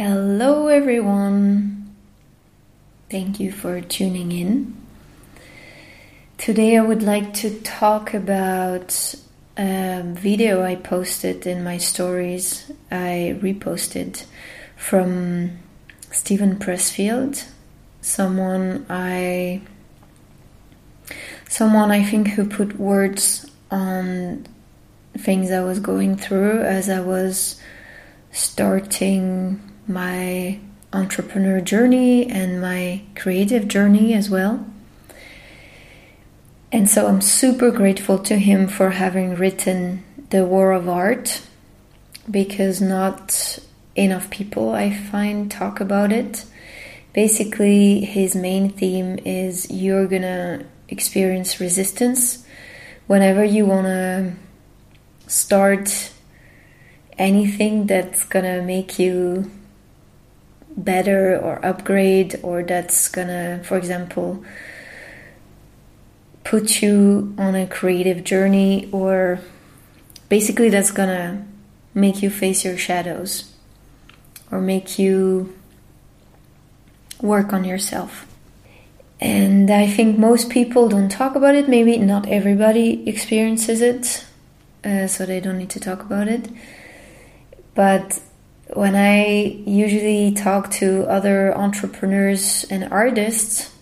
Hello, everyone. Thank you for tuning in. Today, I would like to talk about a video I posted in my stories. I reposted from Steven Pressfield, someone I someone I think who put words on things I was going through as I was starting my entrepreneur journey and my creative journey as well. And so I'm super grateful to him for having written The War of Art because not enough people I find talk about it. Basically, his main theme is you're gonna experience resistance whenever you wanna start anything that's gonna make you better or upgrade or that's gonna for example put you on a creative journey or basically that's gonna make you face your shadows or make you work on yourself. And i think most people don't talk about it. Maybe not everybody experiences it uh, so they don't need to talk about it. But when I usually talk to other entrepreneurs and artists,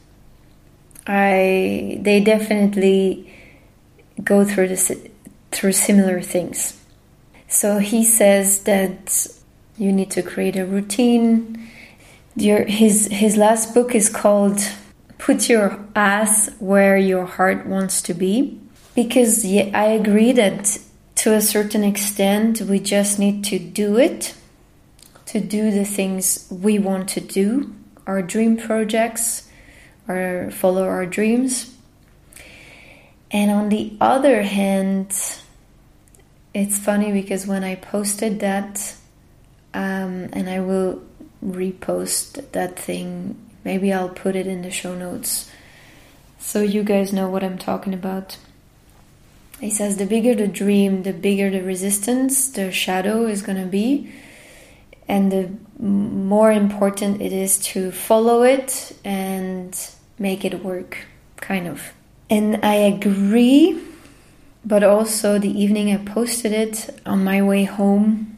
I they definitely go through this through similar things. So he says that you need to create a routine. Your, his his last book is called "Put Your Ass Where Your Heart Wants to Be," because yeah, I agree that to a certain extent, we just need to do it, to do the things we want to do, our dream projects, or follow our dreams. And on the other hand, it's funny because when I posted that, um, and I will repost that thing, maybe I'll put it in the show notes so you guys know what I'm talking about. He says the bigger the dream, the bigger the resistance, the shadow is to be. And the more important it is to follow it and make it work, kind of. And I agree, but also the evening I posted it on my way home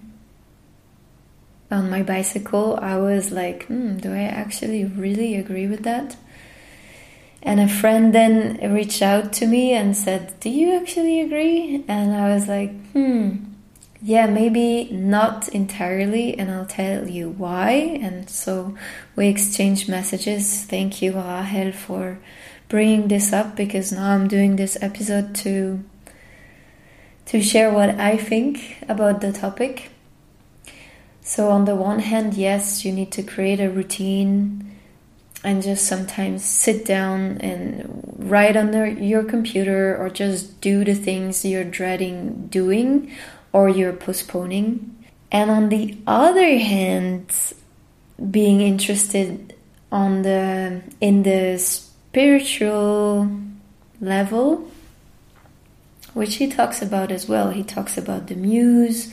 on my bicycle, I was like, hmm, do I actually really agree with that? And a friend then reached out to me and said, Do you actually agree? And I was like, Hmm, yeah, maybe not entirely, and I'll tell you why. And so we exchange messages. Thank you, Rahel, for bringing this up because now I'm doing this episode to to share what I think about the topic. So on the one hand, yes, you need to create a routine and just sometimes sit down and write on your computer or just do the things you're dreading doing or you're postponing. And on the other hand, being interested on the in the spiritual level, which he talks about as well. He talks about the muse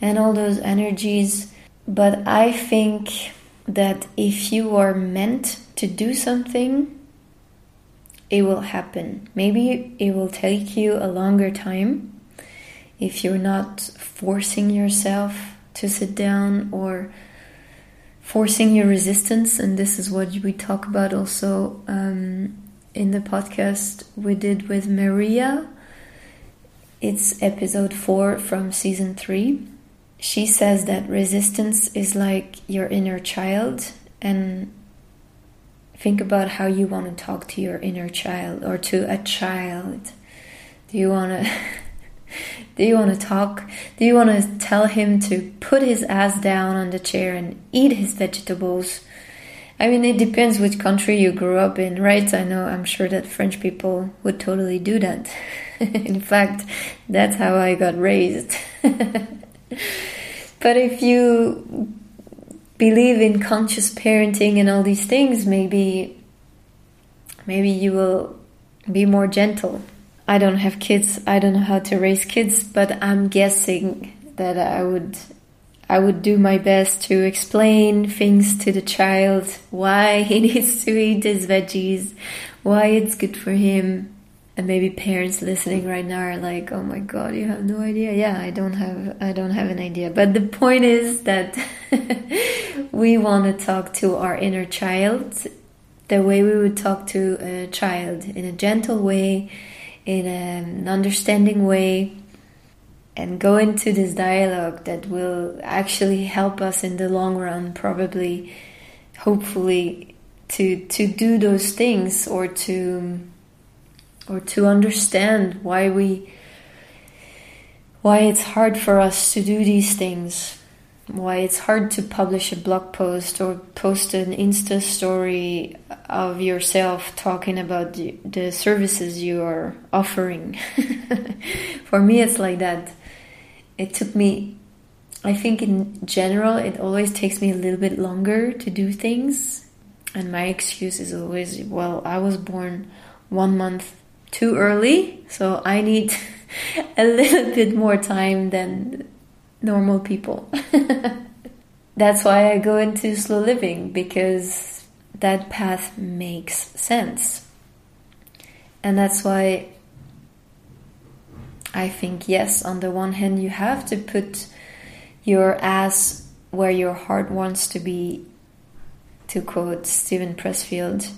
and all those energies. But I think that if you are meant to do something, it will happen. Maybe it will take you a longer time if you're not forcing yourself to sit down or forcing your resistance. And this is what we talk about also um, in the podcast we did with Maria. It's episode four from season three. She says that resistance is like your inner child, and think about how you want to talk to your inner child or to a child. Do you want to do you want to talk? Do you want to tell him to put his ass down on the chair and eat his vegetables? I mean, it depends which country you grew up in, right? I know, I'm sure that French people would totally do that. in fact, that's how I got raised. but if you believe in conscious parenting and all these things, maybe maybe you will be more gentle. I don't have kids. I don't know how to raise kids, but I'm guessing that I would I would do my best to explain things to the child why he needs to eat his veggies, why it's good for him. And maybe parents listening right now are like, "Oh my god, you have no idea." Yeah, I don't have I don't have an idea. But the point is that we want to talk to our inner child the way we would talk to a child in a gentle way, in an understanding way and go into this dialogue that will actually help us in the long run probably hopefully to to do those things or to or to understand why we why it's hard for us to do these things why it's hard to publish a blog post or post an insta story of yourself talking about the, services you are offering. For me it's like that. It took me I think in general it always takes me a little bit longer to do things. And my excuse is always well I was born 1 month too early so I need a little bit more time than normal people that's why I go into slow living because that path makes sense and that's why I think, yes, on the one hand, you have to put your ass where your heart wants to be, to quote Steven Pressfield.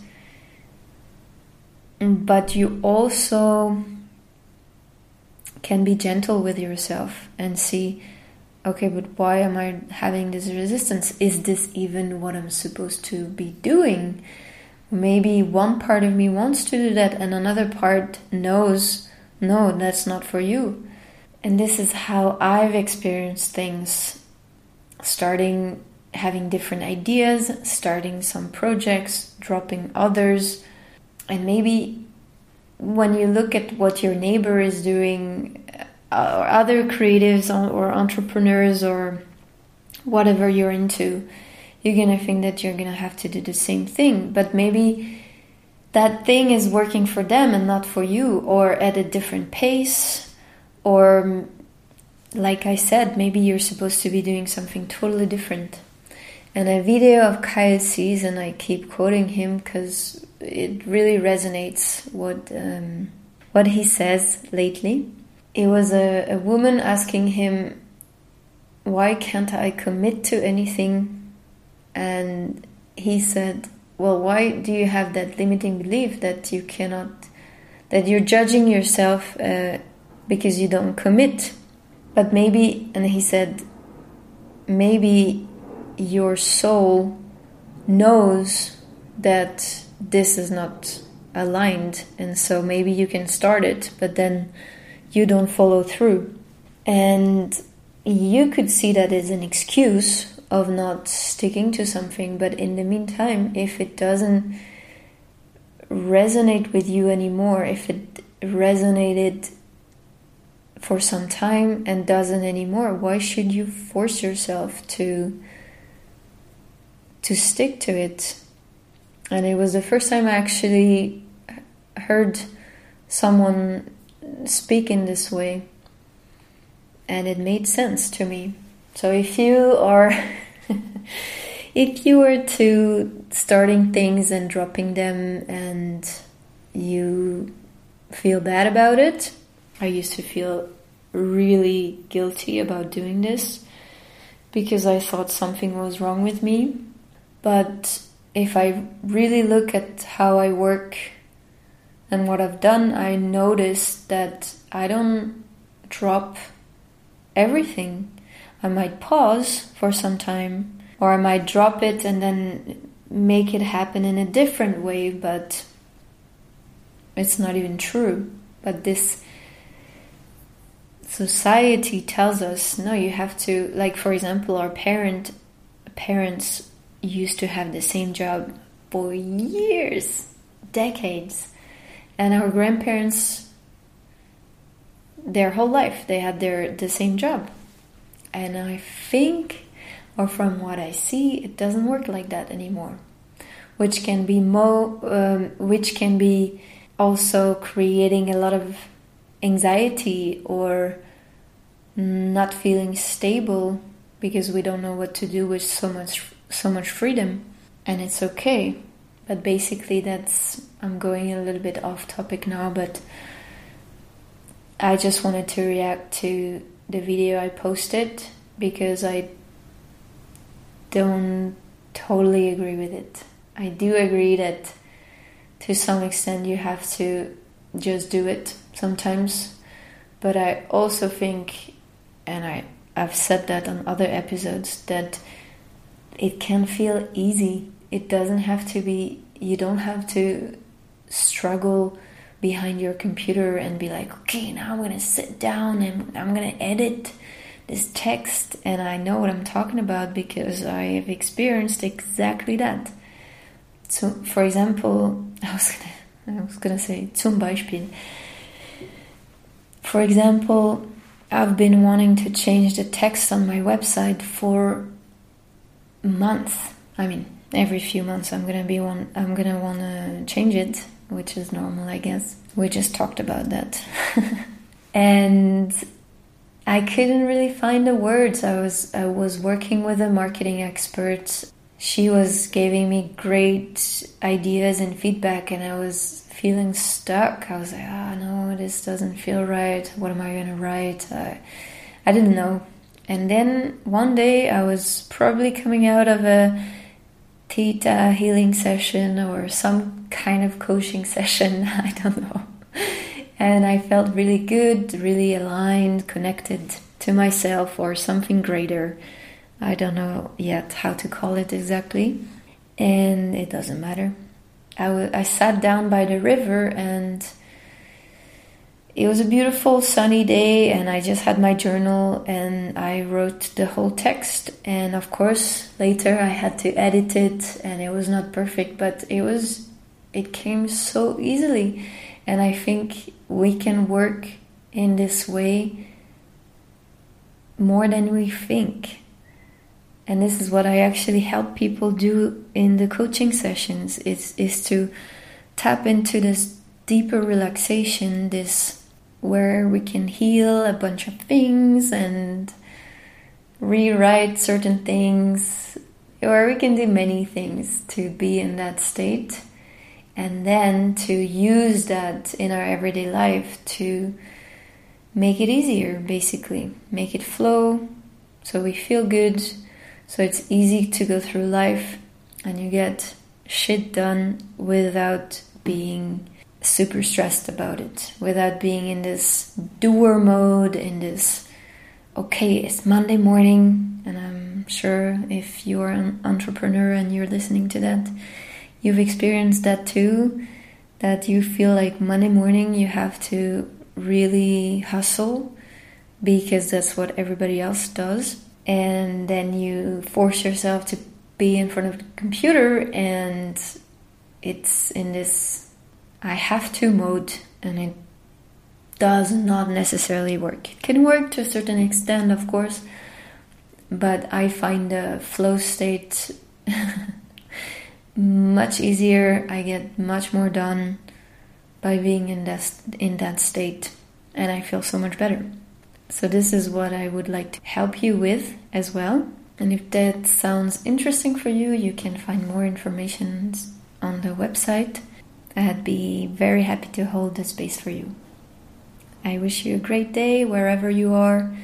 But you also can be gentle with yourself and see okay, but why am I having this resistance? Is this even what I'm supposed to be doing? Maybe one part of me wants to do that, and another part knows no, that's not for you. And this is how I've experienced things starting having different ideas, starting some projects, dropping others. And maybe when you look at what your neighbor is doing, or other creatives or entrepreneurs or whatever you're into, you're gonna think that you're gonna have to do the same thing. But maybe that thing is working for them and not for you, or at a different pace, or like I said, maybe you're supposed to be doing something totally different. And a video of Kyle Cease, and I keep quoting him because it really resonates what um, what he says lately. It was a, a woman asking him, "Why can't I commit to anything?" And he said, well, why do you have that limiting belief that you cannot, that you're judging yourself uh, because you don't commit? But maybe, and he said, maybe your soul knows that this is not aligned, and so maybe you can start it, but then you don't follow through. And you could see that as an excuse of not sticking to something. But in the meantime, if it doesn't resonate with you anymore, if it resonated for some time and doesn't anymore, why should you force yourself to to stick to it? And it was the first time I actually heard someone speak in this way, and it made sense to me. So if you are if you were to starting things and dropping them and you feel bad about it, I used to feel really guilty about doing this because I thought something was wrong with me. But if I really look at how I work and what I've done, I notice that I don't drop everything. I might pause for some time or I might drop it and then make it happen in a different way, but it's not even true. But this society tells us no, you have to, like, for example, our parent parents used to have the same job for years, decades, and our grandparents their whole life they had their the same job. And i think or from what I see, it doesn't work like that anymore. Which can be mo, um, which can be also creating a lot of anxiety or not feeling stable because we don't know what to do with so much so much freedom. And it's okay but basically that's i'm going a little bit off topic now but i just wanted to react to the video i posted because i don't totally agree with it. I do agree that to some extent you have to just do it sometimes but i also think and i i've said that on other episodes that it can feel easy it doesn't have to be you don't have to struggle behind your computer and be like okay now i'm going to sit down and i'm going to edit this text and i know what i'm talking about because i have experienced exactly that. So for example i was to i was to say zum beispiel for example i've been wanting to change the text on my website for months i mean every few months I'm gonna be one I'm gonna wanna change it, which is normal I guess. We just talked about that. and I couldn't really find the words. I was I was working with a marketing expert. She was giving me great ideas and feedback and I was feeling stuck. I was like, oh no, this doesn't feel right. What am I gonna write? I, I didn't know. And then one day I was probably coming out of a theta healing session or some kind of coaching session, I don't know. And I felt really good, really aligned, connected to myself or something greater. I don't know yet how to call it exactly, and it doesn't matter. I, w- I sat down by the river and it was a beautiful sunny day and i just had my journal and i wrote the whole text. And of course later i had to edit it and it was not perfect but it was it came so easily. And i think we can work in this way more than we think. And this is what i actually help people do in the coaching sessions is is to tap into this deeper relaxation this where we can heal a bunch of things and rewrite certain things, or we can do many things to be in that state, and then to use that in our everyday life to make it easier, basically, make it flow so we feel good, so it's easy to go through life and you get shit done without being super stressed about it without being in this doer mode, in this, okay, it's Monday morning, and I'm sure if you're an entrepreneur and you're listening to that, you've experienced that too. That you feel like Monday morning you have to really hustle because that's what everybody else does. And then you force yourself to be in front of the computer and it's in this I have to mode and it does not necessarily work. It can work to a certain extent, of course, but I find the flow state much easier. I get much more done by being in that in that state, and I feel so much better. So this is what I would like to help you with as well. And if that sounds interesting for you, you can find more information on the website I'd be very happy to hold the space for you. I wish you a great day wherever you are,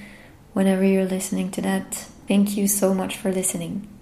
whenever you're listening to that. Thank you so much for listening.